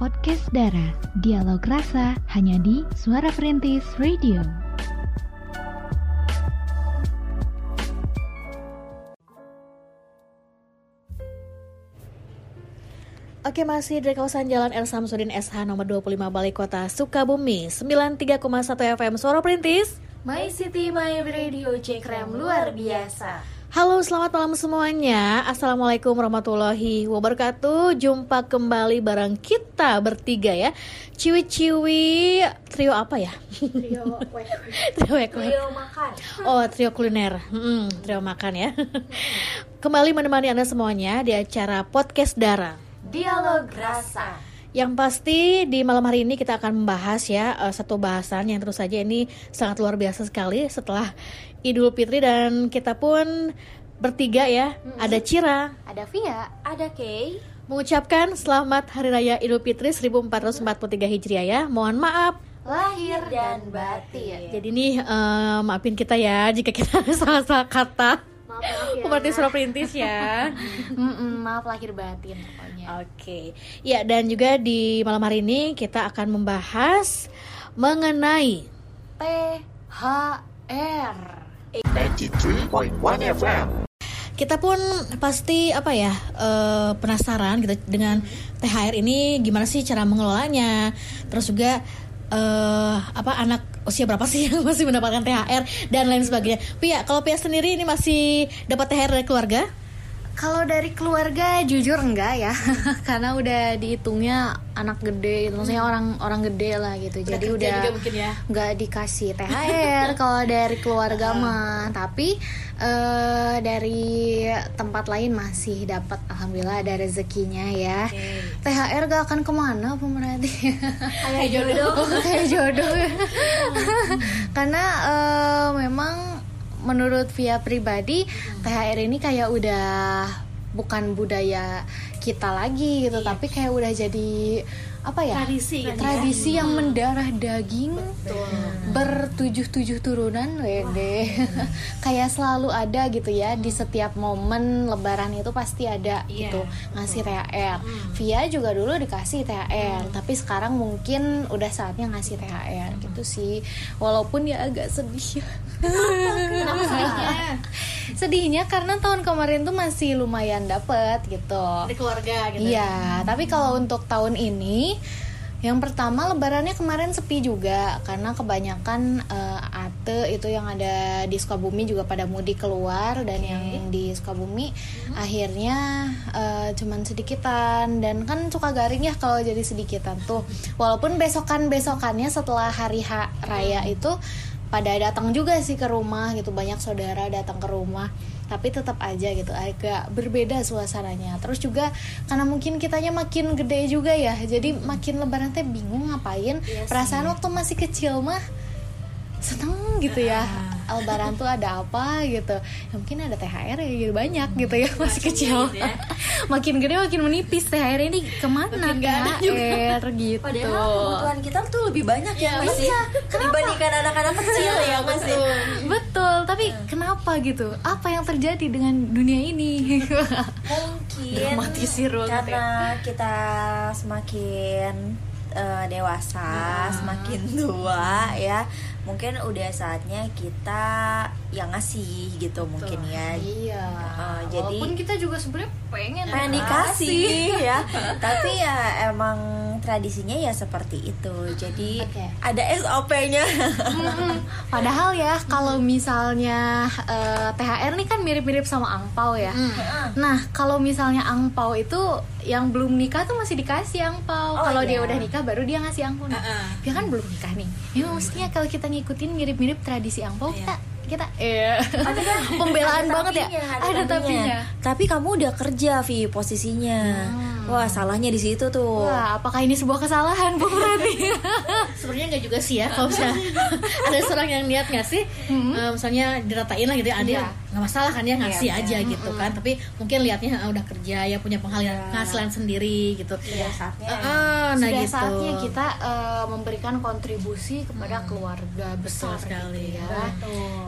podcast Dara. Dialog rasa hanya di Suara Perintis Radio. Oke masih dari kawasan Jalan El Samsudin SH nomor 25 Balai Kota Sukabumi 93,1 FM Suara Perintis My City My Radio Cekrem luar biasa Halo selamat malam semuanya. Assalamualaikum warahmatullahi wabarakatuh. Jumpa kembali bareng kita bertiga ya. Ciwi-ciwi Trio apa ya? Trio trio, wek Trio makan. Oh trio kuliner. Hmm, Trio makan ya. Kembali menemani anda semuanya Di acara Podcast Dara Dialog rasa. Yang pasti di malam hari ini kita akan membahas ya uh, satu bahasan yang terus saja ini sangat luar biasa sekali setelah Idul Fitri dan kita pun bertiga ya. Ada Cira. Ada Via. Ada Kay. Mengucapkan selamat Hari Raya Idul Fitri 1443 Hijriah ya. Mohon maaf. Lahir dan batin. Jadi nih eh, maafin kita ya jika kita salah-salah kata. Maaf Seperti suara perintis ya. Maaf lahir batin pokoknya. Oke, ya dan juga di malam hari ini kita akan membahas mengenai THR 93.1 FM. kita pun pasti apa ya eh, penasaran gitu dengan THR ini gimana sih cara mengelolanya, terus juga eh, apa anak usia berapa sih yang masih mendapatkan THR dan lain sebagainya. Pia, kalau Pia sendiri ini masih dapat THR dari keluarga? Kalau dari keluarga jujur enggak ya. Karena udah dihitungnya anak gede Maksudnya orang orang gede lah gitu. Jadi udah juga mungkin ya. nggak dikasih THR kalau dari keluarga mah. Tapi eh, dari tempat lain masih dapat alhamdulillah ada rezekinya ya. THR gak akan ke mana pemerhati Kayak jodoh. kayak jodoh. Karena eh, memang menurut via pribadi THR ini kayak udah bukan budaya kita lagi gitu tapi kayak udah jadi apa ya Tradisi gitu ya. tradisi yang mendarah daging bertujuh-tujuh turunan wede. Kayak selalu ada gitu ya di setiap momen lebaran itu pasti ada Iya, gitu ngasih THR Via juga dulu dikasih THR tapi sekarang mungkin udah saatnya ngasih THR gitu sih. Walaupun ya agak sedih Kenapa sedihnya? sedihnya karena tahun kemarin tuh masih lumayan dapet gitu. Dari keluarga gitu. Iya, tapi kalau untuk tahun ini yang pertama lebarannya kemarin sepi juga karena kebanyakan eh, ate itu yang ada di Sukabumi juga pada mudik keluar dan yang di Sukabumi akhirnya eh, cuman sedikitan. Dan kan suka garing ya kalau jadi sedikitan tuh. Walaupun besokan-besokannya setelah hari H raya itu pada datang juga sih ke rumah gitu banyak saudara datang ke rumah tapi tetap aja gitu agak berbeda suasananya. Terus juga karena mungkin kitanya makin gede juga ya jadi makin lebaran teh bingung ngapain. Perasaan waktu masih kecil mah seneng gitu ya lebaran tuh ada apa gitu. Ya, mungkin ada THR ya gitu banyak gitu ya masih kecil. makin gede makin menipis THR ini ke mana Makin THR gitu. Padahal kebutuhan kita tuh lebih banyak ya, Iya, masih dibandingkan anak-anak kecil ya masih. Betul, tapi kenapa gitu? Apa yang terjadi dengan dunia ini? Mungkin Dramatisir banget karena kita semakin eh, dewasa, semakin tua ya. Mungkin udah saatnya kita yang ngasih gitu mungkin ya. Iya. Uh, jadi- Walaupun kita juga sebenarnya pengen pengen dikasih ya tapi ya emang tradisinya ya seperti itu jadi Oke. ada SOP-nya Mm-mm. Padahal ya kalau misalnya eh, THR nih kan mirip-mirip sama angpau ya. Nah kalau misalnya angpau itu yang belum nikah tuh masih dikasih angpau. Oh, kalau dia iya. udah nikah baru dia ngasih angpau. Nah, Heeh. dia kan belum nikah nih. Ya maksudnya kalau kita ngikutin mirip-mirip tradisi angpau kita kita. Eh pembelaan banget ya. Ada tapinya. tapi kamu udah kerja Vi posisinya. Wah salahnya di situ tuh. Wah, apakah ini sebuah kesalahan Bu berarti? Sebenarnya enggak juga sih ya kalau misalnya ada seorang yang niat ngasih eh, misalnya diratain lah gitu ya ada Iya. Nggak masalah kan dia ngasih aja gitu kan. Tapi mungkin liatnya ah, udah kerja ya punya penghasilan penghasilan sendiri gitu. Iya, saatnya. Eh, eh, nah sudah gitu. saatnya kita eh, memberikan kontribusi kepada keluarga besar sekali. gitu ya.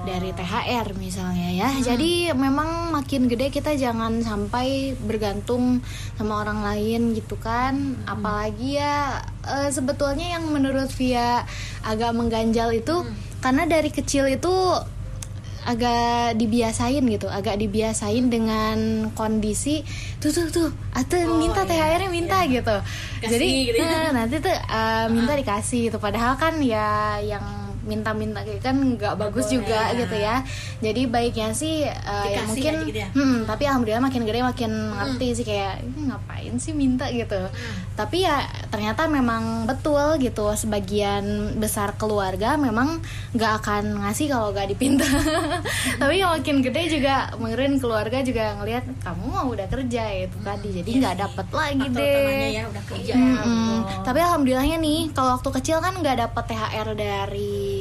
Dari THR misalnya ya. Jadi memang makin gede kita jangan sampai bergantung sama orang lain gitu kan. Apalagi ya eh, sebetulnya yang menurut Via agak mengganjal itu karena dari kecil itu agak dibiasain gitu, agak dibiasain dengan kondisi tuh tuh tuh, atau minta THR-nya minta gitu. Kasih Jadi gitu ya. nanti tuh eh, minta dikasih gitu. Padahal kan ya yang minta-minta kayak kan nggak bagus juga gitu ya. Jadi baiknya sih eh, ya mungkin, gitu ya. hmm, tapi alhamdulillah makin gede makin ngerti sih kayak "Ini ngapain sih minta gitu. Tapi ya ternyata memang betul gitu. Sebagian besar keluarga memang nggak akan ngasih kalau nggak dipinta. tapi yang makin gede juga mengirin keluarga juga ngelihat kamu mah udah kerja itu tadi. Jadi nggak dapet lagi Faktor deh. ya udah kerja. Mm-mm. Tapi alhamdulillahnya nih, kalau waktu kecil kan nggak dapat THR dari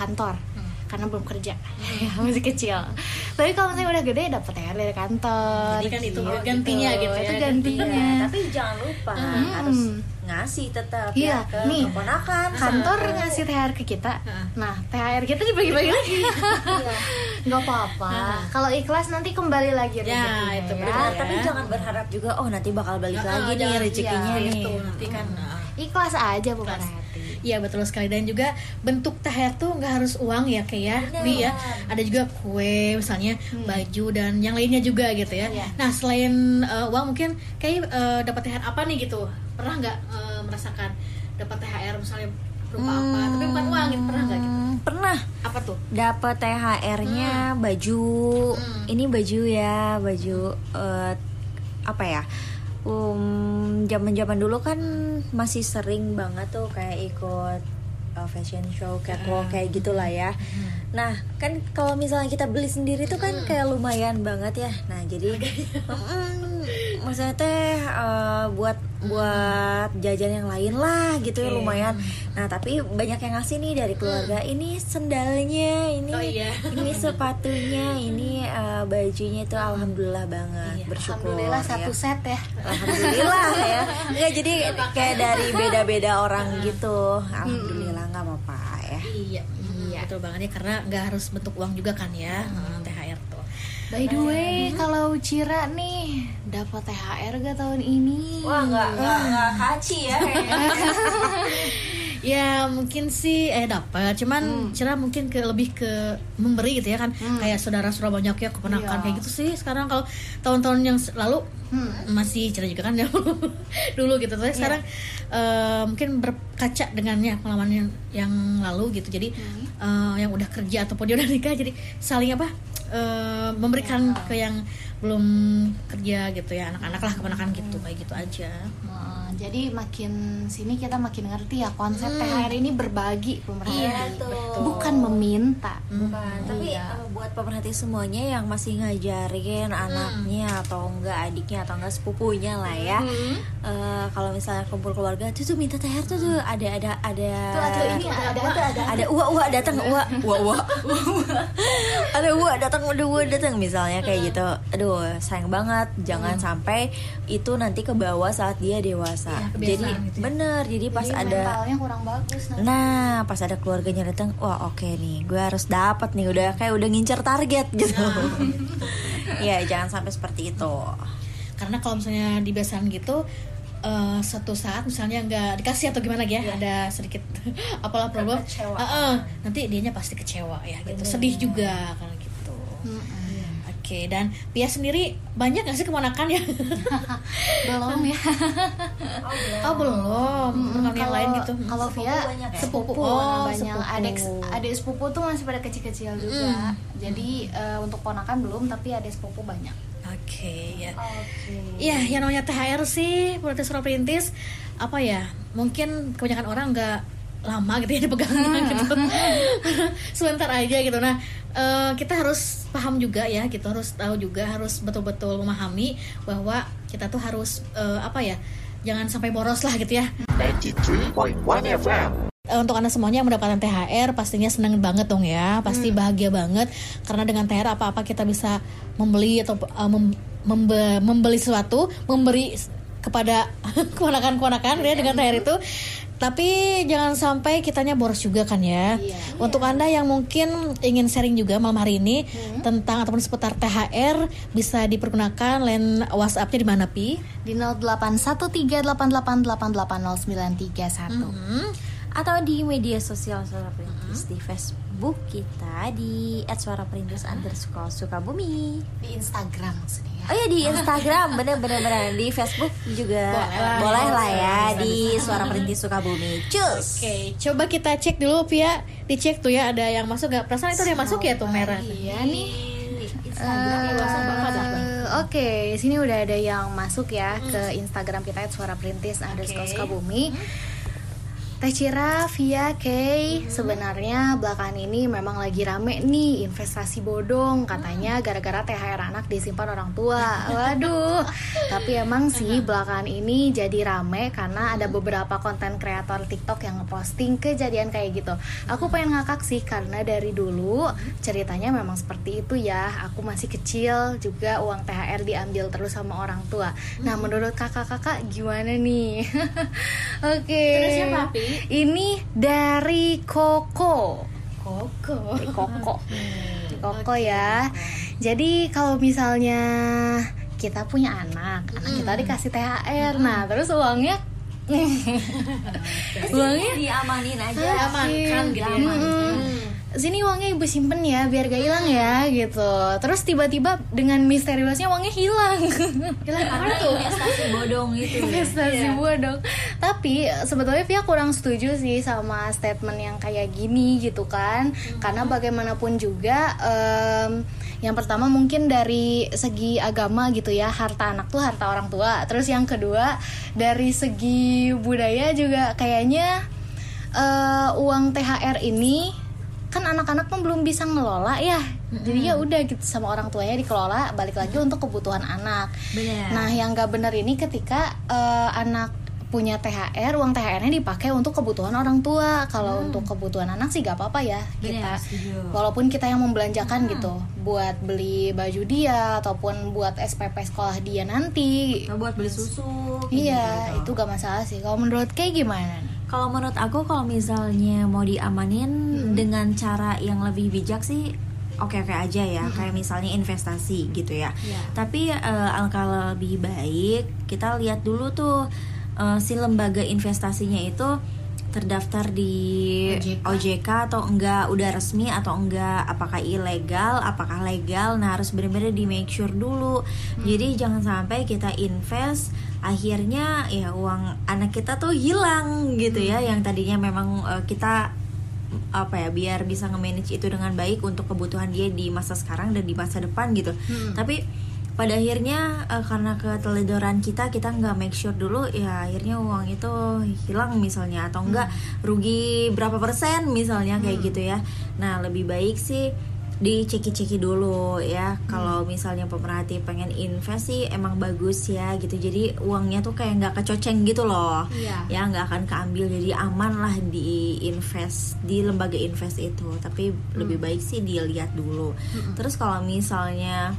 kantor karena belum kerja, ya masih kecil. Tapi kalau misalnya udah gede dapat THR dari kantor. Jadi kan itu gitu. gantinya gitu ya, Itu Iya, gantinya. tapi jangan lupa Hmm. harus ngasih tetap Iya, ya ke nih. keponakan Kantor ngasih THR ke kita. Heeh. Nah, THR kita dibagi-bagi lagi. Nggak apa-apa. Kalau ikhlas nanti kembali lagi Ya, itu ya. benar. Nah, Ya. tapi jangan berharap juga oh nanti bakal balik Nah, lagi nih jangan- rezekinya iya, nih itu nanti kan. nah. Ikhlas aja bukan hati. Iya betul sekali dan juga bentuk THR tuh nggak harus uang ya kayak ya. Wi ya. Ada juga kue misalnya baju dan yang lainnya juga gitu ya. Iya. Nah selain uh, uang mungkin kayak uh, dapat THR apa nih gitu? Pernah nggak uh, merasakan dapat THR misalnya berupa apa? Tapi bukan uang gitu pernah nggak gitu? Hmm, pernah Apa tuh? dapat THR-nya baju Hmm. ini baju ya baju eh, apa ya um zaman zaman dulu kan masih sering banget tuh kayak ikut uh, fashion show catwalk kayak gitulah ya. Nah kan kalau misalnya kita beli sendiri tuh kan kayak lumayan banget ya. Nah jadi mm, maksudnya teh uh, buat buat jajan yang lain lah gitu ya Oke. lumayan nah tapi banyak yang ngasih nih dari keluarga ini sendalnya ini Oh, iya. ini sepatunya ini uh, bajunya itu alhamdulillah banget Iya, bersyukur Alhamdulillah ya. satu set ya. alhamdulillah ya nggak jadi kayak dari beda-beda orang gitu alhamdulillah nggak apa-apa ya Iya, iya. Betul banget ya karena nggak harus bentuk uang juga kan ya. By the way, kalau Cira nih dapat THR gak tahun ini? wah nggak nggak nggak kaci ya Ya mungkin sih eh dapat, cuman Cira mungkin ke lebih ke memberi gitu ya kan, kayak saudara-saudara banyak ya keponakan Iya. kayak gitu sih. Sekarang. Kalau tahun-tahun yang lalu masih Cira juga kan ya dulu gitu. Tapi sekarang eh, mungkin berkaca dengannya pengalaman yang, yang lalu gitu. Jadi eh, yang udah kerja ataupun dia udah nikah, jadi saling apa eh, memberikan ke yang belum kerja gitu ya anak-anak lah keponakan gitu kayak gitu aja. Jadi makin sini kita makin ngerti ya konsep THR ini berbagi pemerhati, Iya, tuh. bukan meminta. bukan tapi Iya. uh, buat pemerhati semuanya yang masih ngajarin anaknya atau enggak adiknya atau enggak sepupunya lah ya. Eh, kalau misalnya kumpul keluarga tuh tuh minta THR tuh tuh. Ada ada ada. Tuh, ada ini, ada, ada, ada. ada. Uak uak datang uak uak uak ada uak datang ada uak datang misalnya kayak gitu. Aduh sayang banget. Jangan sampai itu nanti ke bawah saat dia dewasa kebiasaan jadi gitu ya. bener jadi pas Jadi ada mentalnya kurang bagus nanti. Nah, pas ada keluarganya datang, wah oke nih, gue harus dapat nih, udah kayak udah ngincer target gitu. Iya, jangan sampai seperti itu. karena kalau misalnya dibiasakan gitu eh, suatu saat misalnya nggak dikasih atau gimana ya ada sedikit apalah problem. Eh, eh, nanti dianya pasti kecewa ya gitu sedih juga kalau gitu oke dan Pia sendiri banyak nggak sih keponakan ya Belum ya. oh belum keponakan yang lain gitu Kalau Sepupu Via banyak ya? sepupu, Oh, banyak sepupu. adik adik sepupu tuh masih pada kecil-kecil juga. Jadi eh, untuk ponakan belum tapi adik sepupu banyak. oke ya Oke. Iya, yang namanya THR sih, Politis Surau Perintis, apa ya? Mungkin kebanyakan orang nggak lama gitu ya dipegangnya gitu. Sebentar aja gitu. Nah, eh, kita harus paham juga ya, gitu harus tahu juga, harus betul-betul memahami bahwa kita tuh harus eh, apa ya? Jangan sampai boros lah gitu ya. 93.1 FM. Eh, untuk anda semuanya yang mendapatkan THR pastinya senang banget dong ya pasti bahagia banget karena dengan THR apa-apa kita bisa membeli atau eh, mem- membe- membeli sesuatu memberi kepada keponakan-keponakan ya dengan THR itu. Tapi jangan sampai kitanya boros juga kan ya. Iya. Untuk Anda yang mungkin ingin sharing juga malam hari ini tentang ataupun seputar THR bisa dipergunakan line WhatsApp-nya di mana Pi? Di 081388880931. Atau di media sosial Suara Perintis di Facebook kita di @suaraperintis underscore Sukabumi. Di Instagram maksudnya ya. Oh ya di Instagram bener-bener bener. di Facebook juga Boleh lah. boleh lah ya di Suara Perintis Sukabumi. Cus. Oke, coba kita cek dulu Pia. Dicek tuh ya ada yang masuk nggak? Perasaan itu ada yang masuk ya tuh merah. Iya nih. Eh, Oke, sini udah ada yang masuk ya ke Instagram kita suara perintis underscore Sukabumi. Teh Cira via Kay sebenarnya belakangan ini memang lagi rame nih investasi bodong katanya gara-gara THR anak disimpan orang tua. Waduh. Tapi emang sih belakangan ini jadi rame karena ada beberapa konten kreator TikTok yang ngeposting kejadian kayak gitu. Aku pengen ngakak sih karena dari dulu ceritanya memang seperti itu ya. Aku masih kecil juga uang THR diambil terus sama orang tua. Nah, menurut kakak-kakak gimana nih? Oke. Dari siapa, Pi? Ini dari Koko. Koko. Dari Koko. Dari Koko ya. Jadi kalau misalnya kita punya anak, anak kita dikasih THR. Nah, terus uangnya uangnya diamanin aja. Diamankan gitu ya. Mm-mm. Sini uangnya ibu simpen ya biar gak hilang ya gitu. Terus tiba-tiba dengan misteriusnya uangnya hilang. hilang Karena investasi bodong itu. ya. investasi bodong. Tapi sebetulnya pihak kurang setuju sih sama statement yang kayak gini gitu kan. Karena bagaimanapun juga em, yang pertama mungkin dari segi agama gitu ya, harta anak tuh harta orang tua. Terus yang kedua dari segi budaya juga kayaknya eh, uang THR ini kan anak-anak kan belum bisa ngelola ya. Jadi ya udah gitu sama orang tuanya dikelola balik lagi untuk kebutuhan anak. Bener. Nah, yang gak bener ini ketika eh, anak punya THR, uang THR-nya dipakai untuk kebutuhan orang tua. Kalau untuk kebutuhan anak sih gak apa-apa ya Bener, kita. setuju. Walaupun kita yang membelanjakan gitu, buat beli baju dia ataupun buat SPP sekolah dia nanti. Atau buat beli susu. Iya, gitu. itu gak masalah sih. Kalau menurut kayak gimana? Kalau menurut aku kalau misalnya mau diamanin dengan cara yang lebih bijak sih oke-oke aja ya kayak misalnya investasi gitu ya. Iya. Tapi eh, alangkah lebih baik kita lihat dulu tuh eh, si lembaga investasinya itu terdaftar di OJK. OJK atau enggak udah resmi atau enggak apakah ilegal apakah legal nah harus benar-benar di make sure dulu. Jadi jangan sampai kita invest akhirnya ya uang anak kita tuh hilang gitu ya yang tadinya memang eh, kita apa ya biar bisa nge-manage itu dengan baik untuk kebutuhan dia di masa sekarang dan di masa depan gitu. Tapi pada akhirnya eh, karena keteledoran kita kita nggak make sure dulu ya akhirnya uang itu hilang misalnya atau enggak rugi berapa persen misalnya kayak gitu ya. Nah lebih baik sih diceki-ceki dulu ya. Kalau misalnya pemerhati pengen invest sih emang bagus ya gitu. Jadi uangnya tuh kayak nggak kecoceng gitu loh. Iya. ya nggak akan keambil. Jadi aman lah di invest di lembaga invest itu. Tapi lebih baik sih dilihat dulu. Terus kalau misalnya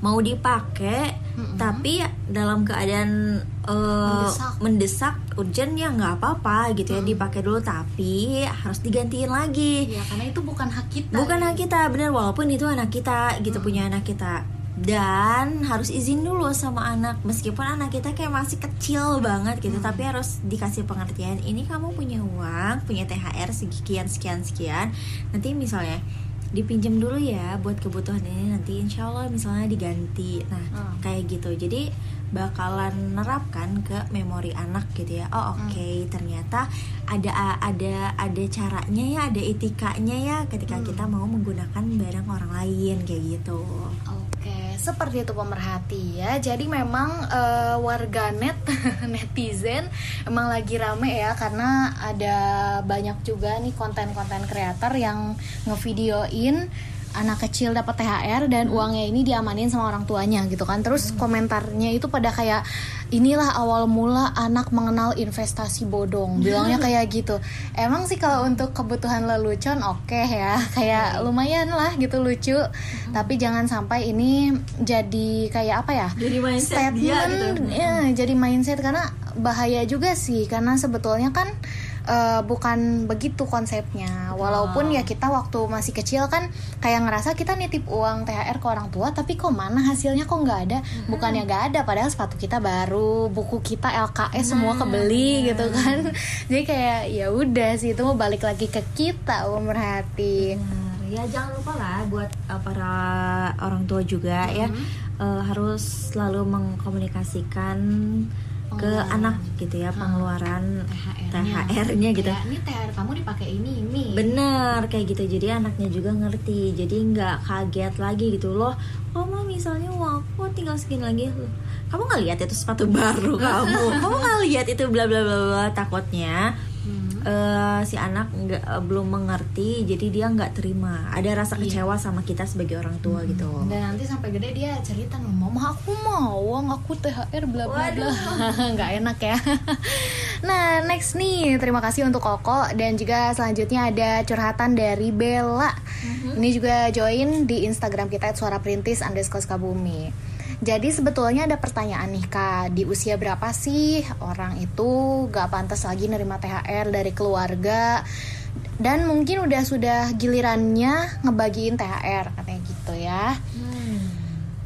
mau dipakai tapi dalam keadaan eh, Mendesak. mendesak urgent ya nggak apa-apa gitu ya dipakai dulu tapi harus digantiin lagi. Ya karena itu bukan hak kita. bukan hak kita bener walaupun itu anak kita gitu punya anak kita. Dan harus izin dulu sama anak meskipun anak kita kayak masih kecil banget gitu tapi harus dikasih pengertian ini kamu punya uang punya THR sekian sekian sekian. Nanti misalnya dipinjam dulu ya buat kebutuhan ini nanti insya Allah misalnya diganti. Nah Hmm. kayak gitu. Jadi bakalan nerapkan ke memori anak gitu ya. Oh oke ternyata ada ada ada caranya ya ada etikanya ya ketika kita mau menggunakan barang orang lain kayak gitu. Oke, seperti itu pemerhati ya. Jadi memang eh, warganet netizen emang lagi rame ya karena ada banyak juga nih konten-konten kreator yang ngevideoin anak kecil dapat THR dan uangnya ini diamanin sama orang tuanya gitu kan. Terus komentarnya itu pada kayak inilah awal mula anak mengenal investasi bodong. Bilangnya kayak gitu. Emang sih kalau untuk kebutuhan lelucon oke ya. Kayak lumayan lah gitu lucu. Tapi jangan sampai ini jadi kayak apa ya Jadi mindset dia gitu. ya jadi mindset. Karena bahaya juga sih. Karena sebetulnya kan eh, bukan begitu konsepnya. Walaupun ya kita waktu masih kecil kan kayak ngerasa kita nitip uang THR ke orang tua tapi kok mana hasilnya? Kok nggak ada? Bukannya nggak ada padahal sepatu kita baru buku kita LKS semua kebeli gitu kan. Jadi kayak ya udah sih itu mau balik lagi ke kita pemerhati Benar. Ya jangan lupa lah buat uh, para orang tua juga ya. Uh, harus selalu mengkomunikasikan ke anak gitu ya pengeluaran THR-nya gitu. Ya, ini THR kamu dipakai ini ini. Bener kayak gitu. Jadi anaknya juga ngerti. Jadi nggak kaget lagi gitu loh. Oh mah misalnya uang aku tinggal segini lagi. Kamu nggak lihat itu sepatu baru kamu? Kamu nggak lihat itu bla bla bla bla takutnya eh, si anak nggak eh, belum mengerti jadi dia nggak terima. Ada rasa kecewa sama kita sebagai orang tua gitu. Dan nanti sampai gede dia cerita nih, mama aku mau uang aku THR bla bla bla. nggak enak ya. Nah next nih. Terima kasih untuk Koko. Dan juga selanjutnya ada curhatan dari Bella. Ini juga join di Instagram kita suara perintis underscore Kabumi jadi sebetulnya ada pertanyaan nih kak. Di usia berapa sih orang itu gak pantas lagi nerima THR dari keluarga? Dan mungkin udah sudah gilirannya ngebagiin THR katanya gitu ya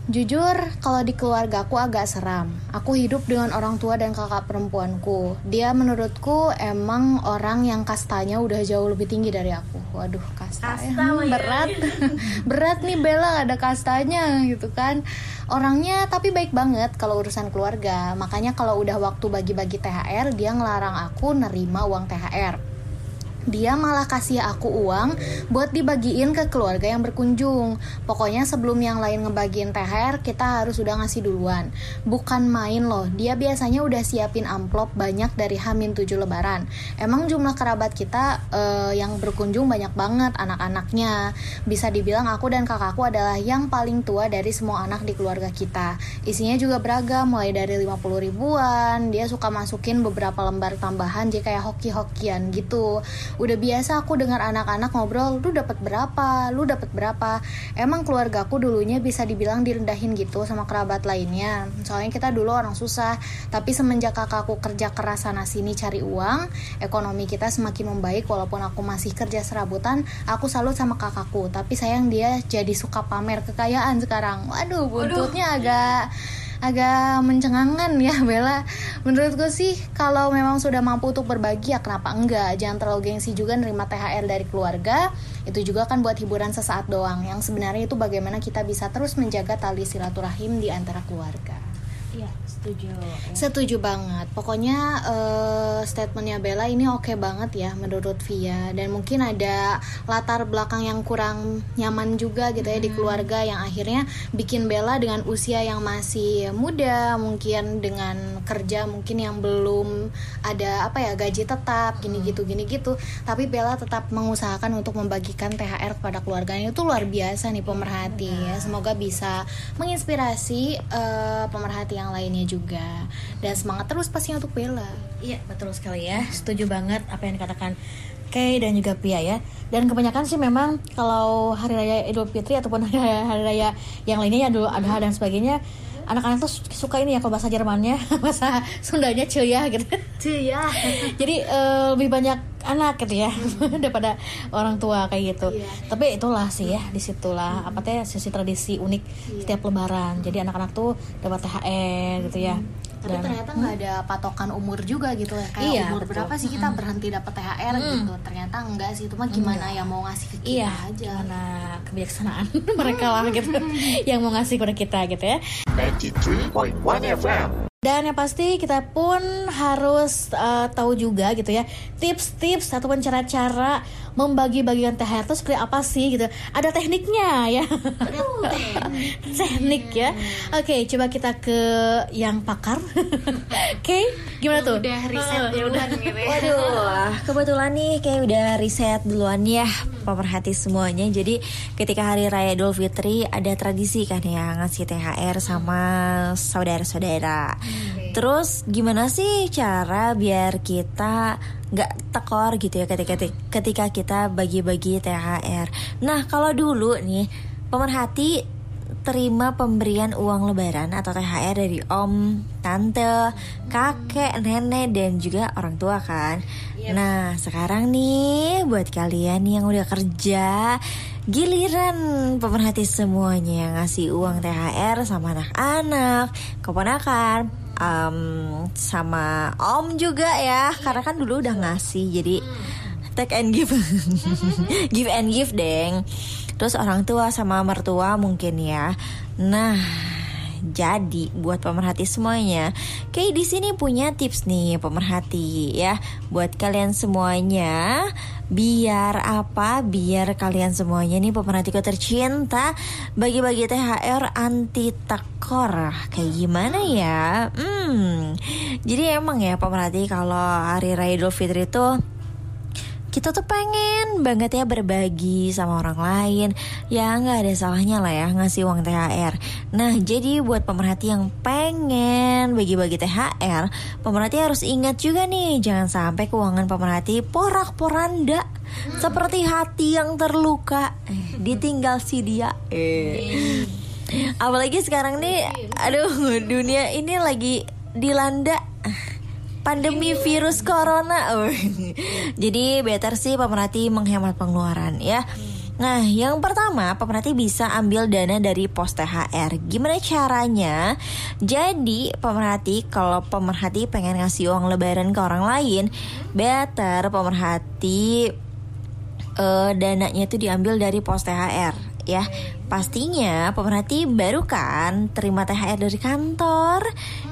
Jujur, kalau di keluarga aku agak seram. Aku hidup dengan orang tua dan kakak perempuanku. Dia menurutku emang orang yang kastanya udah jauh lebih tinggi dari aku. Waduh, kasta, ya. Kasta lagi. berat. berat nih Bella ada kastanya gitu kan. Orangnya tapi baik banget kalau urusan keluarga. Makanya kalau udah waktu bagi-bagi THR, dia ngelarang aku nerima uang THR dia malah kasih aku uang buat dibagiin ke keluarga yang berkunjung. Pokoknya sebelum yang lain ngebagiin THR, kita harus udah ngasih duluan. Bukan main loh, dia biasanya udah siapin amplop banyak dari Hamin 7 lebaran. Emang jumlah kerabat kita eh, yang berkunjung banyak banget anak-anaknya. Bisa dibilang aku dan kakakku adalah yang paling tua dari semua anak di keluarga kita. Isinya juga beragam, mulai dari 50 ribuan, dia suka masukin beberapa lembar tambahan jadi kayak hoki-hokian gitu udah biasa aku dengar anak-anak ngobrol lu dapat berapa? Lu dapat berapa? Emang keluargaku dulunya bisa dibilang direndahin gitu sama kerabat lainnya. Soalnya kita dulu orang susah. Tapi semenjak kakakku kerja keras sana sini cari uang ekonomi kita semakin membaik. Walaupun aku masih kerja serabutan aku salut sama kakakku. Tapi sayang dia jadi suka pamer kekayaan sekarang. Waduh buntutnya agak agak mencengangkan ya Bella. Menurutku sih kalau memang sudah mampu untuk berbagi ya kenapa enggak? Jangan terlalu gengsi juga nerima THR dari keluarga. Itu juga kan buat hiburan sesaat doang. Yang sebenarnya itu bagaimana kita bisa terus menjaga tali silaturahim di antara keluarga iya setuju Setuju banget. Pokoknya eh, statementnya Bella ini oke banget ya menurut Via dan mungkin ada latar belakang yang kurang nyaman juga gitu ya di keluarga yang akhirnya bikin Bella dengan usia yang masih muda, mungkin dengan kerja mungkin yang belum ada apa ya gaji tetap gini gitu gini gitu. Tapi Bella tetap mengusahakan untuk membagikan THR kepada keluarganya itu luar biasa nih pemerhati ya. Semoga bisa menginspirasi eh, pemerhati yang lainnya juga dan semangat terus pastinya untuk Bella. Iya betul sekali ya, setuju banget apa yang dikatakan Kay dan juga Pia ya. Dan kebanyakan sih memang kalau hari raya Idul Fitri ataupun hari raya, yang lainnya ya dulu Adha dan sebagainya, anak-anak tuh suka ini ya kalau bahasa Jermannya, bahasa Sundanya ceya gitu. Iya. Jadi eh, lebih banyak anak gitu ya daripada orang tua kayak gitu. Iya. Tapi itulah sih ya di situlah apa teh sisi tradisi unik setiap Lebaran. Jadi anak-anak tuh dapat THR gitu ya. Tapi Dan- ternyata nggak ada patokan umur juga gitu ya. Kayak Iya, umur betul. berapa sih kita berhenti dapat THR gitu. Ternyata enggak sih. Itu mah gimana yang mau ngasih ke kita Iya, aja. karena kebijaksanaan mereka lah gitu, yang mau ngasih kepada kita gitu ya. 93.1 FM. Dan yang pasti kita pun harus uh, tahu juga gitu ya tips-tips ataupun cara-cara membagi-bagikan THR itu seperti apa sih gitu. Ada tekniknya ya. Teknik ya. Oke, coba kita ke yang pakar. Oke, gimana tuh? udah riset Oh, ya udah. duluan gitu ya. Waduh, kebetulan nih kayak udah riset duluan ya pemerhati semuanya. Jadi ketika hari raya Idul Fitri ada tradisi kan ya ngasih THR sama saudara-saudara. Terus gimana sih cara biar kita nggak tekor gitu ya ketika ketika kita bagi-bagi THR. Nah kalau dulu nih pemerhati terima pemberian uang lebaran atau THR dari om, tante, kakek, nenek dan juga orang tua kan. Nah, sekarang nih buat kalian yang udah kerja, giliran pemerhati semuanya yang ngasih uang THR sama anak-anak, keponakan, em, sama om juga ya, karena kan dulu udah ngasih jadi take and give. Give and give deng. Terus orang tua sama mertua mungkin ya. Nah jadi buat pemerhati semuanya. Kayak di sini punya tips nih pemerhati ya buat kalian semuanya. Biar apa? Biar kalian semuanya nih pemerhatiku tercinta bagi-bagi THR anti tekor kayak gimana ya? Hmm. Jadi emang ya pemerhati kalau hari raya Idul Fitri itu kita tuh pengen banget ya berbagi sama orang lain. Ya nggak ada salahnya lah ya ngasih uang THR nah jadi buat pemerhati yang pengen bagi-bagi THR pemerhati harus ingat juga nih jangan sampai keuangan pemerhati porak-poranda seperti hati yang terluka. Eh, ditinggal si dia. Eh. apalagi sekarang nih aduh dunia ini lagi dilanda pandemi virus corona. Oh. Jadi better sih pemerhati menghemat pengeluaran ya. Nah, yang pertama, pemerhati bisa ambil dana dari pos THR. Gimana caranya? Jadi, pemerhati kalau pemerhati pengen ngasih uang lebaran ke orang lain, better pemerhati eh, dananya itu diambil dari pos THR ya. Pastinya pemerhati baru kan terima THR dari kantor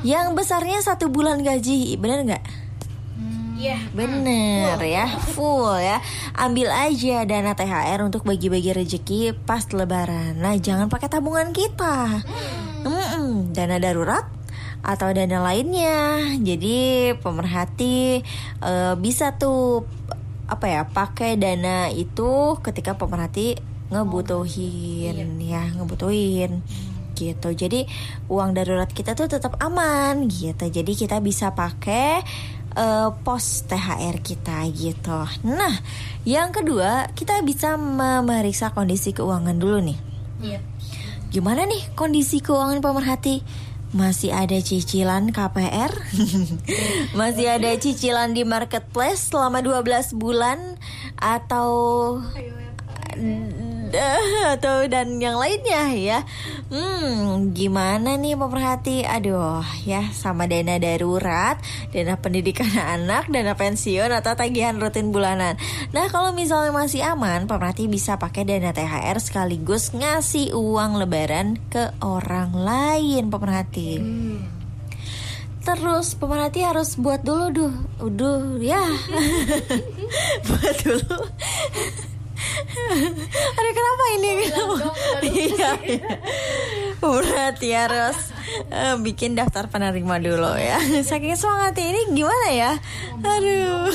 yang besarnya satu bulan gaji, bener nggak? Iya. Bener ya, full ya. Ambil aja dana THR untuk bagi-bagi rezeki pas lebaran. Nah, jangan pakai tabungan kita. Mm-mm, dana darurat atau dana lainnya. Jadi pemerhati eh, bisa tuh apa ya pakai dana itu ketika pemerhati ngebutuhin ya ngebutuhin gitu. Jadi uang darurat kita tuh tetap aman gitu. Jadi kita bisa pakai eh, pos THR kita gitu. Nah yang kedua kita bisa memeriksa kondisi keuangan dulu nih. Iya. Gimana nih kondisi keuangan pemerhati? Masih ada cicilan KPR? Masih ada cicilan di marketplace selama 12 bulan? Atau atau dan yang lainnya ya. Hmm, gimana nih pemerhati? Aduh, ya sama dana darurat, dana pendidikan anak, dana pensiun atau tagihan rutin bulanan. Nah, kalau misalnya masih aman, pemerhati bisa pakai dana THR sekaligus ngasih uang lebaran ke orang lain, pemerhati. Terus pemerhati harus buat dulu duh, duh ya, buat dulu. Kenapa ini? Iya. Berarti harus eh, bikin daftar penerima dulu ya. Saking semangatnya ini gimana ya? Aduh.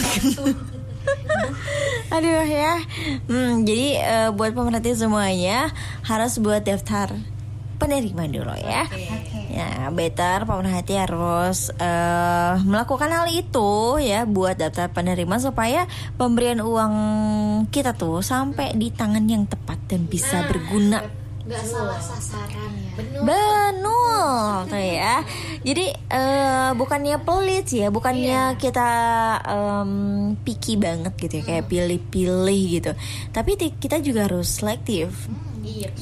Aduh ya. Hmm, jadi eh, buat pemerhati semuanya harus buat daftar penerima dulu ya. Ya, better pemerhati harus eh, melakukan hal itu ya buat daftar penerima supaya pemberian uang kita tuh sampai di tangan yang tepat dan bisa berguna. Nggak salah sasaran ya. Benul tuh ya. Jadi eh, bukannya pelit sih ya, bukannya kita em, picky banget gitu ya, kayak pilih-pilih gitu. Tapi kita juga harus selektif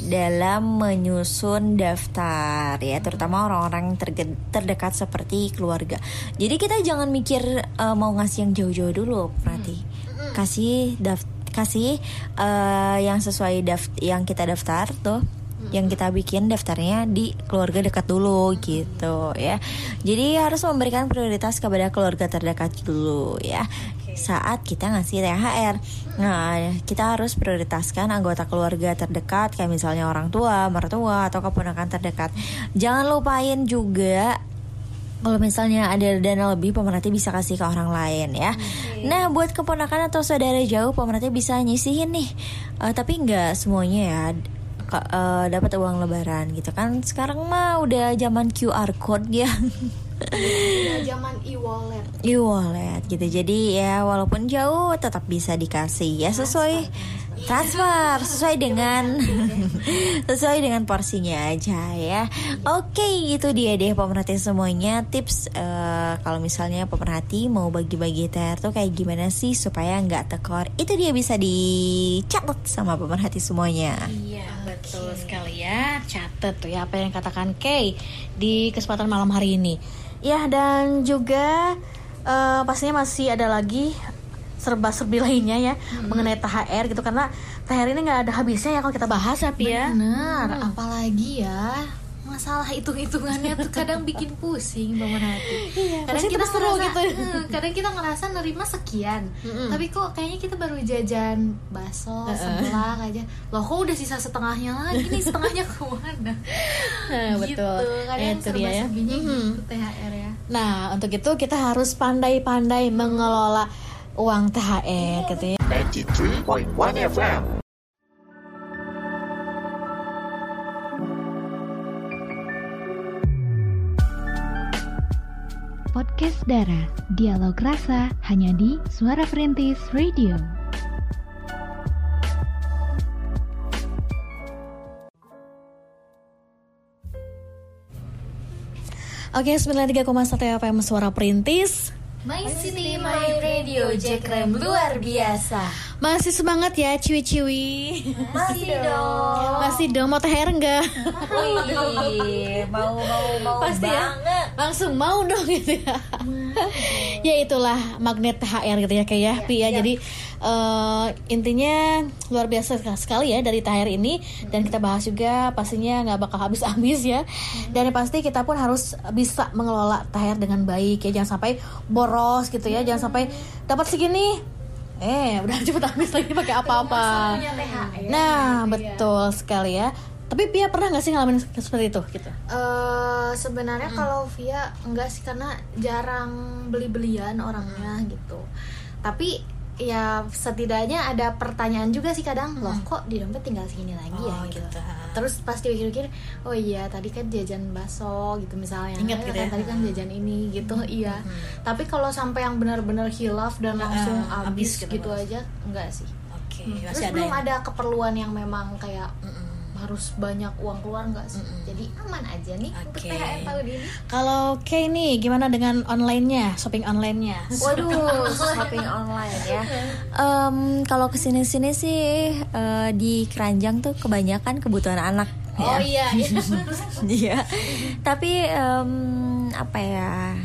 Dalam menyusun daftar ya, terutama orang-orang terge- terdekat seperti keluarga. Jadi kita jangan mikir eh, mau ngasih yang jauh-jauh dulu, berarti kasih daft kasih eh, yang sesuai daft yang kita daftar tuh yang kita bikin daftarnya di keluarga dekat dulu gitu ya. Jadi harus memberikan prioritas kepada keluarga terdekat dulu ya. Saat kita ngasih THR. Nah, kita harus prioritaskan anggota keluarga terdekat kayak misalnya orang tua, mertua atau keponakan terdekat. Jangan lupain juga kalau misalnya ada dana lebih pemerhati bisa kasih ke orang lain ya. Nah buat keponakan atau saudara jauh pemerhati bisa nyisihin nih. Eh, tapi nggak semuanya ya eh, dapat uang lebaran gitu kan. Sekarang mah udah zaman QR code ya. Ya, zaman e-wallet e-wallet gitu. Jadi ya walaupun jauh tetap bisa dikasih ya sesuai transfer sesuai dengan sesuai dengan porsinya aja ya. Oke, itu dia deh pemerhati semuanya tips eh, kalau misalnya pemerhati mau bagi-bagi THR tuh kayak gimana sih supaya nggak tekor. Itu dia bisa dicatat sama pemerhati semuanya. Iya betul sekali ya Catet tuh ya apa yang katakan Kay Di kesempatan malam hari ini Ya dan juga eh, Pastinya masih ada lagi Serba-serbi lainnya ya Mengenai THR gitu Karena THR ini nggak ada habisnya ya Kalau kita bahas ya Pi ya Benar, apalagi ya masalah hitung-hitungannya tuh kadang bikin pusing bangun hati. kadang pasti kita ngerasa, gitu. "Hmm, kadang kita ngerasa nerima sekian, tapi kok kayaknya kita baru jajan bakso sebelah aja. Loh kok udah sisa setengahnya lagi nih setengahnya ke mana? Nah, gitu. betul. Kadang Itu dia ya. serba-serbinya Mhm. gitu THR ya. Nah untuk itu kita harus pandai-pandai mengelola uang THR gitu ya 93.1 FM. Podcast Dara, dialog rasa hanya di Suara Perintis Radio. Oke 93,1 FM Suara Perintis My City, My Radio, Jack Rem luar biasa. Masih semangat ya ciwi-ciwi. Masih dong. Masih dong mau THR enggak? Wih, mau mau mau Pasti ya. banget. Langsung mau dong gitu ya. Ya itulah magnet THR gitu ya kayak ya Pi ya. Jadi eh, intinya luar biasa sekali ya dari THR ini. Dan kita bahas juga pastinya nggak bakal habis-habis ya. Dan yang pasti kita pun harus bisa mengelola THR dengan baik ya. Jangan sampai boros gitu ya. Jangan sampai dapat segini Eh udah cepet habis lagi pakai apa-apa. Nah betul sekali ya. Tapi Pia pernah nggak sih ngalamin seperti itu gitu? eh sebenarnya kalau Via enggak sih karena jarang beli-belian orangnya gitu. Tapi ya setidaknya ada pertanyaan juga sih kadang loh kok di dompet tinggal segini lagi ya Oh, gitu. gitu. Terus pasti pikir-pikir oh iya tadi kan jajan bakso gitu misalnya. Ingat Eh, gitu kan ya. Tadi kan jajan ini gitu iya. Tapi kalau sampai yang benar-benar hilaf dan langsung habis gitu, gitu, aja enggak sih. Oke, Hmm, Terus ada belum yang- ada keperluan yang memang kayak harus banyak uang keluar enggak sih? Jadi aman aja nih untuk Oke. THR tahun ini. Kalau Kay nih gimana dengan online-nya, shopping online-nya? Waduh, shopping online ya. Em, kalau ke sini-sini sih eh, di keranjang tuh kebanyakan kebutuhan anak. Oh ya. iya, iya. Iya. Tapi em, apa ya?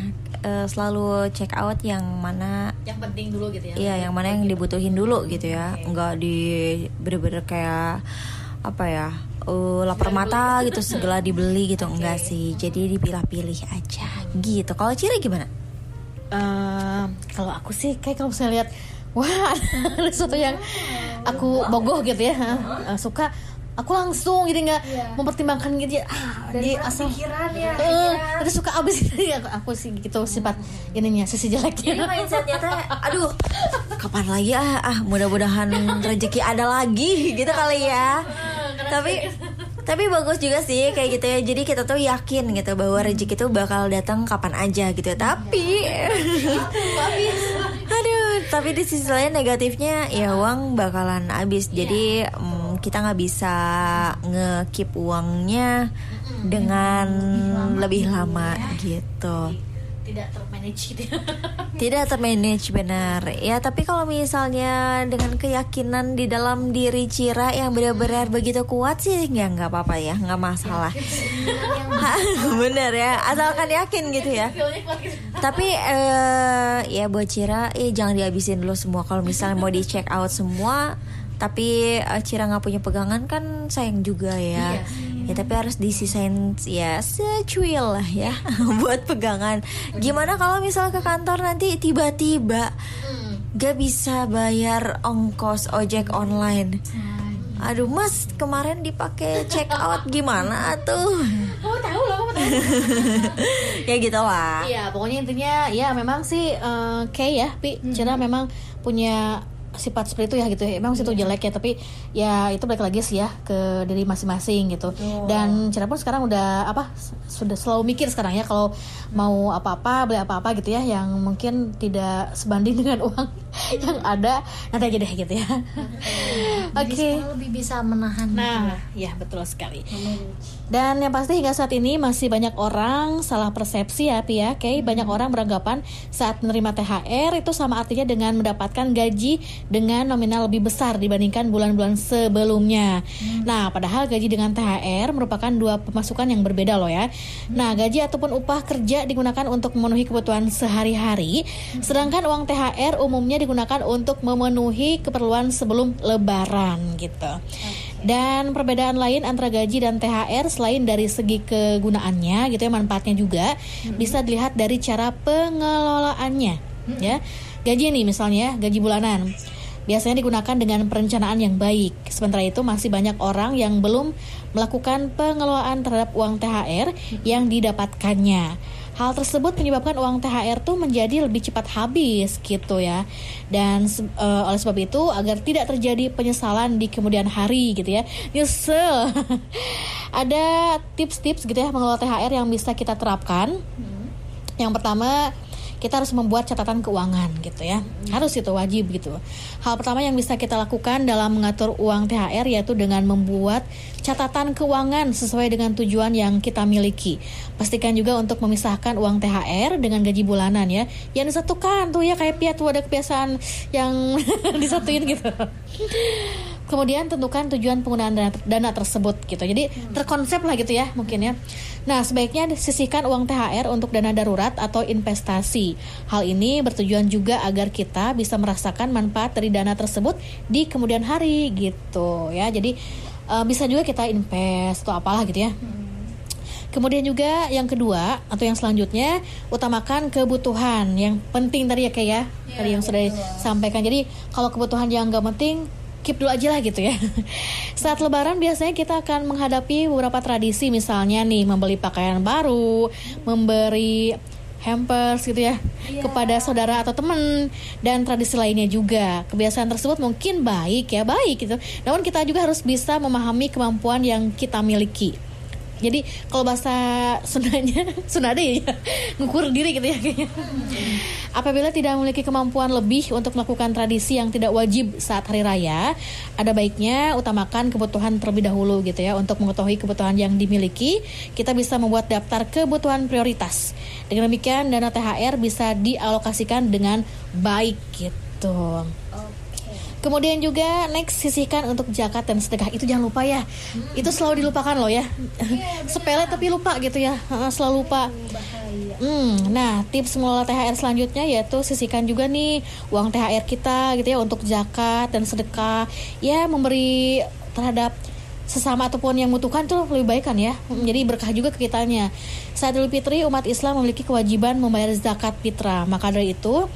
eh, selalu check out yang mana yang penting dulu gitu ya. Iya, yang mana yang dibutuhin dulu gitu ya. Enggak di bener-bener kayak apa ya? eh, lapar mata gitu segala dibeli gitu enggak sih. Jadi dipilah-pilih aja gitu. Kalau Cira gimana? Eh, kalau aku sih kayak kalau misalnya lihat wah ada sesuatu yang aku bogoh gitu ya, eh, suka aku langsung jadi nggak mempertimbangkan gitu ya. Ah, jadi asal ya. Eh, terus suka abis gitu aku, aku sih gitu sifat ininya sisi jeleknya. Jadi mindsetnya teh, aduh, kapan lagi ah, ah mudah-mudahan rezeki ada lagi gitu kali ya. Tapi tapi bagus juga sih kayak gitu ya. Jadi kita tuh yakin gitu bahwa rezeki itu bakal datang kapan aja gitu. Tapi Aduh, tapi di sisi lain negatifnya ya uang bakalan habis. Jadi mm, kita nggak bisa nge-keep uangnya dengan lebih lama gitu Tidak termanage gitu. ya. tidak termanage benar. Ya tapi kalau misalnya dengan keyakinan di dalam diri Cira yang benar-benar begitu kuat sih ya nggak apa-apa ya nggak masalah. Benar ya asalkan yakin gitu ya. tapi eh, ya buat Cira eh jangan dihabisin dulu semua. Kalau misalnya mau di check out semua tapi eh, Cira nggak punya pegangan kan sayang juga ya Ya tapi harus disisain ya secuil lah ya buat pegangan. Gimana kalau misal ke kantor nanti tiba-tiba gak bisa bayar ongkos ojek online? Aduh mas kemarin dipakai check out gimana tuh? Kamu tahu loh, kamu tahu. ya gitu lah. Iya, pokoknya intinya ya memang sih eh, kayak ya, Pi, Cina memang punya sifat seperti itu ya gitu ya. Emang situ jelek ya, tapi ya itu balik lagi sih ya ke diri masing-masing gitu. Dan Cina pun sekarang udah apa sudah selalu mikir sekarang ya kalau mau apa-apa beli apa-apa gitu ya yang mungkin tidak sebanding dengan uang yang ada nanti aja deh gitu ya. Oke. sekarang lebih bisa menahan Nah, ya betul sekali. Dan yang pasti hingga saat ini masih banyak orang salah persepsi ya, Pi ya. Kayak banyak orang beranggapan saat menerima THR itu sama artinya dengan mendapatkan gaji dengan nominal lebih besar dibandingkan bulan-bulan sebelumnya. Nah, padahal gaji dengan THR merupakan dua pemasukan yang berbeda loh ya. Nah, gaji ataupun upah kerja digunakan untuk memenuhi kebutuhan sehari-hari, sedangkan uang THR umumnya digunakan untuk memenuhi keperluan sebelum lebaran gitu. Dan perbedaan lain antara gaji dan THR selain dari segi kegunaannya gitu ya manfaatnya juga bisa dilihat dari cara pengelolaannya ya. Gaji nih misalnya gaji bulanan biasanya digunakan dengan perencanaan yang baik. Sementara itu masih banyak orang yang belum melakukan pengelolaan terhadap uang THR yang didapatkannya. Hal tersebut menyebabkan uang THR tuh menjadi lebih cepat habis gitu ya. Dan eh, oleh sebab itu agar tidak terjadi penyesalan di kemudian hari gitu ya. Nyesel. Ada tips-tips gitu ya mengelola THR yang bisa kita terapkan. Yang pertama kita harus membuat catatan keuangan gitu ya. Harus itu wajib gitu. Hal pertama yang bisa kita lakukan dalam mengatur uang THR yaitu dengan membuat catatan keuangan sesuai dengan tujuan yang kita miliki. Pastikan juga untuk memisahkan uang THR dengan gaji bulanan ya. Yang disatukan tuh ya kayak piat tuh ada kebiasaan yang disatuin gitu Kemudian tentukan tujuan penggunaan dana, dana tersebut gitu. Jadi terkonsep lah gitu ya mungkin ya. Nah sebaiknya sisihkan uang THR untuk dana darurat atau investasi. Hal ini bertujuan juga agar kita bisa merasakan manfaat dari dana tersebut di kemudian hari gitu ya. Jadi eh, bisa juga kita invest atau apalah gitu ya. Kemudian juga yang kedua atau yang selanjutnya utamakan kebutuhan yang penting tadi ya kayak ya tadi yang sudah disampaikan. Jadi kalau kebutuhan yang nggak penting keep dulu aja lah gitu ya. Saat Lebaran biasanya kita akan menghadapi beberapa tradisi. Misalnya nih membeli pakaian baru, memberi hampers gitu ya kepada saudara atau teman dan tradisi lainnya juga. Kebiasaan tersebut mungkin baik ya baik gitu. Namun kita juga harus bisa memahami kemampuan yang kita miliki jadi kalau bahasa Sundanya Sunda ya ngukur diri gitu ya kayaknya. Apabila tidak memiliki kemampuan lebih untuk melakukan tradisi yang tidak wajib saat hari raya, ada baiknya utamakan kebutuhan terlebih dahulu gitu ya untuk mengetahui kebutuhan yang dimiliki. Kita bisa membuat daftar kebutuhan prioritas. Dengan demikian dana THR bisa dialokasikan dengan baik gitu. Kemudian juga next sisihkan untuk zakat dan sedekah itu jangan lupa ya. Itu selalu dilupakan loh ya. Sepele tapi lupa gitu ya. Selalu lupa. Hmm, nah tips mengelola THR selanjutnya yaitu sisihkan juga nih uang THR kita gitu ya untuk zakat dan sedekah. Ya memberi terhadap sesama ataupun yang membutuhkan tuh lebih baik kan ya. Hmm, Jadi berkah juga ke kitanya. Saat Idul Fitri umat Islam memiliki kewajiban membayar zakat fitrah. Maka dari itu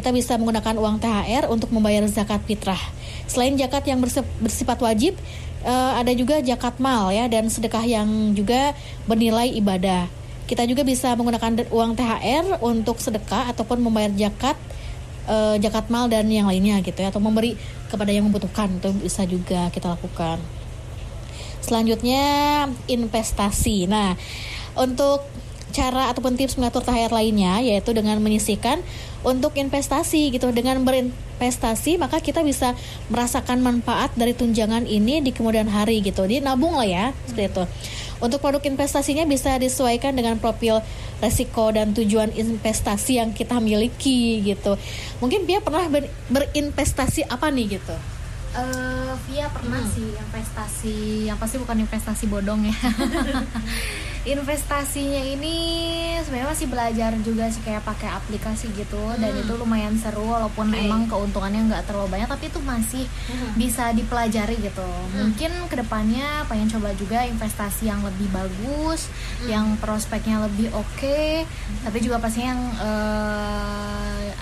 kita bisa menggunakan uang THR untuk membayar zakat fitrah. Selain zakat yang bersifat wajib, eh, ada juga zakat mal ya dan sedekah yang juga bernilai ibadah. Kita juga bisa menggunakan uang THR untuk sedekah ataupun membayar zakat eh, zakat mal dan yang lainnya gitu ya atau memberi kepada yang membutuhkan itu bisa juga kita lakukan. Selanjutnya investasi. Nah, untuk cara ataupun tips mengatur THR lainnya yaitu dengan menyisihkan untuk investasi gitu. Dengan berinvestasi maka kita bisa merasakan manfaat dari tunjangan ini di kemudian hari gitu. Jadi nabung lah ya seperti itu. Untuk produk investasinya bisa disesuaikan dengan profil resiko dan tujuan investasi yang kita miliki gitu. Mungkin Pia pernah ber- berinvestasi apa nih gitu? Eh, Via pernah sih investasi yang pasti bukan investasi bodong ya. Investasinya ini sebenarnya masih belajar juga sih kayak pakai aplikasi gitu dan itu lumayan seru walaupun Oke. emang keuntungannya nggak terlalu banyak tapi itu masih bisa dipelajari gitu. Mungkin ke depannya pengen coba juga investasi yang lebih bagus yang prospeknya lebih oke tapi juga pastinya yang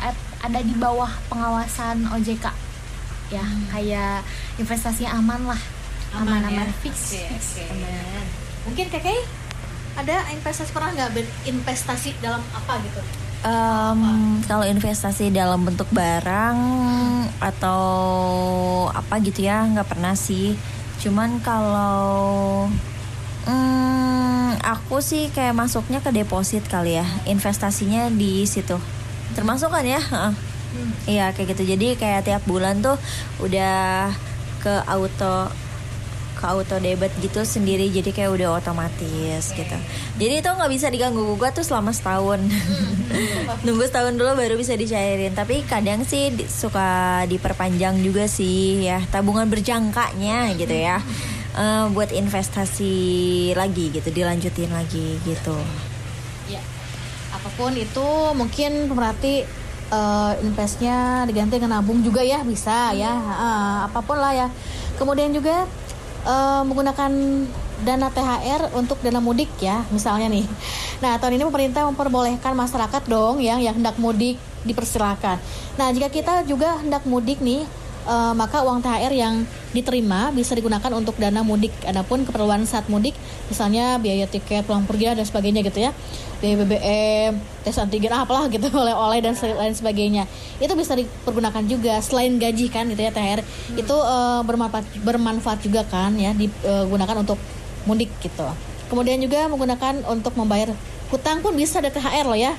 ad- ada di bawah pengawasan OJK ya kayak investasinya aman lah Aman ya? fix, Oke, fix oke. aman. Mungkin kakek ada investasi pernah nggak berinvestasi dalam apa gitu? Em, kalau investasi dalam bentuk barang atau apa gitu ya nggak pernah sih. Cuman kalau hmm, aku sih kayak masuknya ke deposit kali ya, investasinya di situ. Termasuk kan ya? Iya kayak gitu. Jadi kayak tiap bulan tuh udah ke auto ke auto debit gitu sendiri. Jadi kayak udah otomatis gitu. Jadi itu nggak bisa diganggu gugat tuh selama setahun. Nunggu setahun dulu baru bisa dicairin. Tapi kadang sih di- suka diperpanjang juga sih ya. Tabungan berjangkanya gitu ya. Eh, buat investasi lagi gitu dilanjutin lagi gitu. Ya, apa pun itu mungkin pemerhati eh, investnya diganti dengan nabung juga ya bisa ya, Eh, apa pun lah ya. Kemudian juga eh, menggunakan dana THR untuk dana mudik ya, misalnya nih. Nah tahun ini pemerintah memperbolehkan masyarakat dong yang yang hendak mudik dipersilakan. Nah jika kita juga hendak mudik nih. Eh, maka uang THR yang diterima bisa digunakan untuk dana mudik. Adapun keperluan saat mudik, misalnya biaya tiket pulang pergi dan sebagainya gitu ya, biaya BBM, tes antigen ah, apalah gitu, oleh-oleh dan lain sebagainya. Itu bisa dipergunakan juga selain gaji kan gitu ya THR. Itu eh, bermanfaat bermanfaat juga kan ya digunakan untuk mudik gitu. Kemudian juga menggunakan untuk membayar hutang pun bisa ada THR loh ya.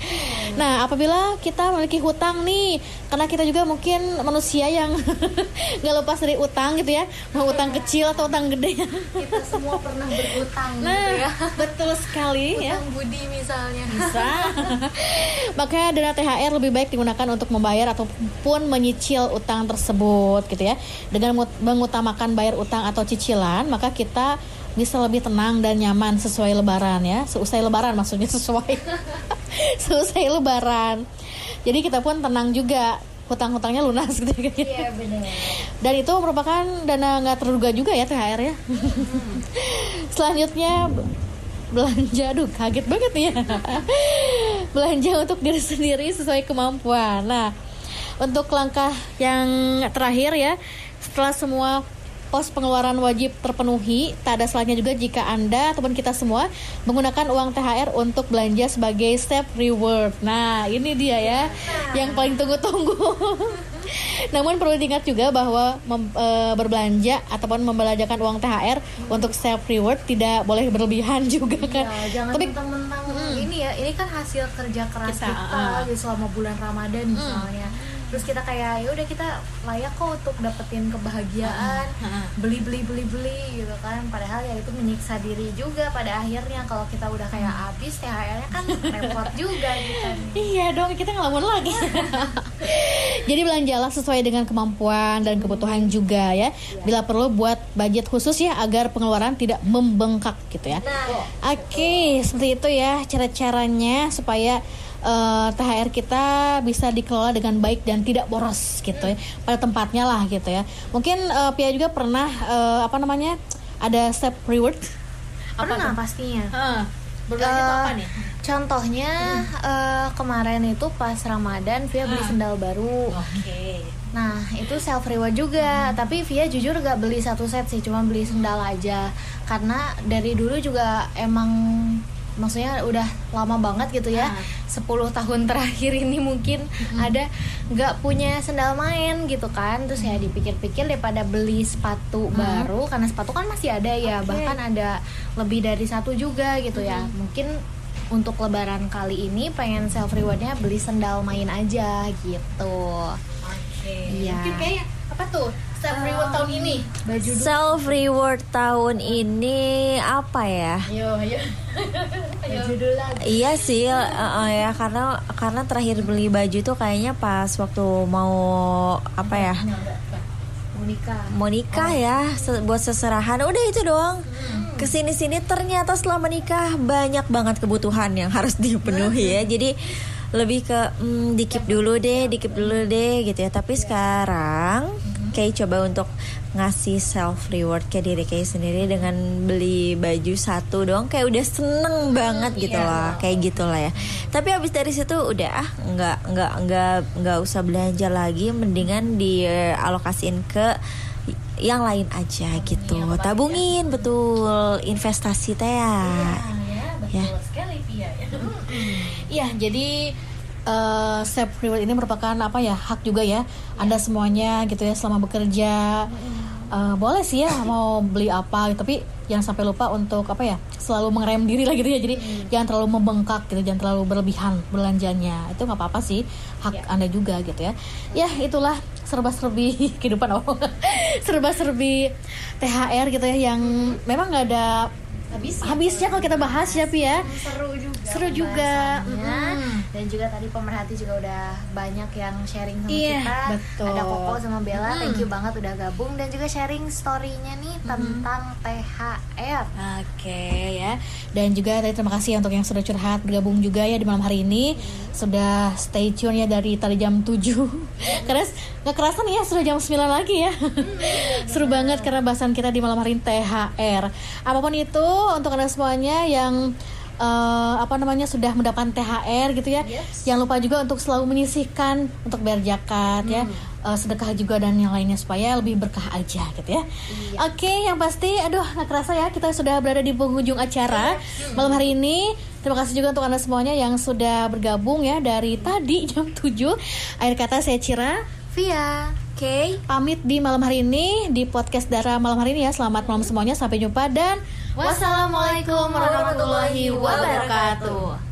nah, apabila kita memiliki hutang nih, karena kita juga mungkin manusia yang nggak lepas dari utang gitu ya, mau utang kecil atau utang gede. kita semua pernah berutang nah, gitu ya betul sekali ya. utang budi misalnya Bisa. Maka dana THR lebih baik digunakan untuk membayar ataupun menyicil utang tersebut gitu ya. Dengan mengutamakan bayar utang atau cicilan, maka kita bisa lebih tenang dan nyaman sesuai lebaran ya. Seusai lebaran maksudnya sesuai. Seusai lebaran. Jadi kita pun tenang juga hutang-hutangnya lunas gitu ya. iya benar Dan itu merupakan dana nggak terduga juga ya THR ya. Selanjutnya b- belanja, aduh kaget banget nih ya. belanja untuk diri sendiri sesuai kemampuan. Nah, untuk langkah yang terakhir ya, setelah semua pos pengeluaran wajib terpenuhi, tak ada salahnya juga jika Anda ataupun kita semua menggunakan uang THR untuk belanja sebagai step reward. Nah, ini dia ya yang paling tunggu-tunggu. Namun perlu diingat juga bahwa mem- e, berbelanja ataupun membelanjakan uang THR untuk self reward tidak boleh berlebihan juga kan. Ya, jangan Tapi mentang-mentang ini ya, ini kan hasil kerja keras Kita, kita, gitu selama bulan Ramadan misalnya. Terus kita kayak ya udah kita layak kok untuk dapetin kebahagiaan, Ah, ah. beli beli beli beli gitu kan. Padahal ya itu menyiksa diri juga pada akhirnya kalau kita udah kayak habis THR-nya kan repot juga gitu. Iya dong, kita ngelamun lagi. Jadi belanjalah sesuai dengan kemampuan dan kebutuhan juga ya. Bila perlu buat budget khusus ya agar pengeluaran tidak membengkak gitu ya. Oke, seperti itu ya cara-caranya supaya eh, THR kita bisa dikelola dengan baik dan tidak boros gitu ya. Pada tempatnya lah gitu ya. Mungkin eh, Pia juga pernah eh, apa namanya? ada step reward. Pernah pastinya. Heeh. Berbelanja itu Eh, apa nih? Contohnya eh, kemarin itu pas Ramadan Via beli Ah. sendal baru. Oke. Nah itu self reward juga, tapi Via jujur gak beli satu set sih, cuma beli sendal aja. Karena dari dulu juga emang maksudnya udah lama banget gitu ya, Ah. 10 tahun terakhir ini mungkin ada nggak punya sendal main gitu kan. Terus ya dipikir-pikir daripada beli sepatu baru, karena sepatu kan masih ada ya, Oke. bahkan ada lebih dari satu juga gitu ya. Mungkin untuk lebaran kali ini pengen self rewardnya beli sendal main aja gitu. Oke. Iya. Mungkin kayak apa tuh? Step reward tahun ini. Baju self reward tahun ini apa ya Ayo, ayo. Baju dulu lagi. Iya sih, eh, eh, ya karena karena terakhir beli baju tuh kayaknya pas waktu mau apa ya Mau nikah. mau nikah ya se- buat seserahan udah itu doang ke sini-sini ternyata setelah menikah banyak banget kebutuhan yang harus dipenuhi ya. Jadi lebih ke mm, dikip dulu deh, dikip dulu deh gitu ya. Tapi sekarang kayak coba untuk ngasih self reward ke diri kayak sendiri dengan beli baju satu doang kayak udah seneng banget gitu loh kayak gitulah ya. Tapi habis dari situ udah ah nggak nggak nggak nggak usah belanja lagi mendingan dialokasiin ke yang lain aja gitu. tabungin betul. Investasi teh ya. Ya. Iya, jadi eh self reward ini merupakan apa ya hak juga ya. Anda semuanya gitu ya selama bekerja. Eh, boleh sih ya mau beli apa gitu, tapi jangan sampai lupa untuk apa ya selalu mengerem diri lah gitu ya. Jadi jangan terlalu membengkak gitu jangan terlalu berlebihan belanjanya. Itu nggak apa-apa sih hak anda juga gitu ya. Ya itulah serba-serbi kehidupan oh serba-serbi THR gitu ya yang memang nggak ada habisnya kalau kita bahas ya Pi ya. Seru juga Seru juga. pembahasannya. Dan juga tadi pemerhati juga udah banyak yang sharing sama Iya, kita. betul. ada Koko sama Bella thank you banget udah gabung. Dan juga sharing storynya nih tentang THR Oke ya. Dan juga tadi terima kasih untuk yang sudah curhat Bergabung juga ya di malam hari ini. Sudah stay tune ya dari tadi jam 7 Karena gak kerasan ya sudah jam 9 lagi ya. Seru banget karena bahasan kita di malam hari ini THR Apa pun itu untuk anda semuanya yang eh, apa namanya sudah mendapatkan THR gitu ya. Jangan lupa juga untuk selalu menyisihkan Untuk bayar zakat ya. Eh, sedekah juga dan yang lainnya supaya lebih berkah aja gitu ya. Oke, yang pasti aduh nggak kerasa ya kita sudah berada di penghujung acara. Malam hari ini. Terima kasih juga untuk Anda semuanya yang sudah bergabung ya dari tadi jam 7. Akhir kata saya Cira. Via oke pamit di malam hari ini di podcast Dara malam hari ini ya. Selamat malam semuanya, sampai jumpa dan wassalamualaikum warahmatullahi wabarakatuh.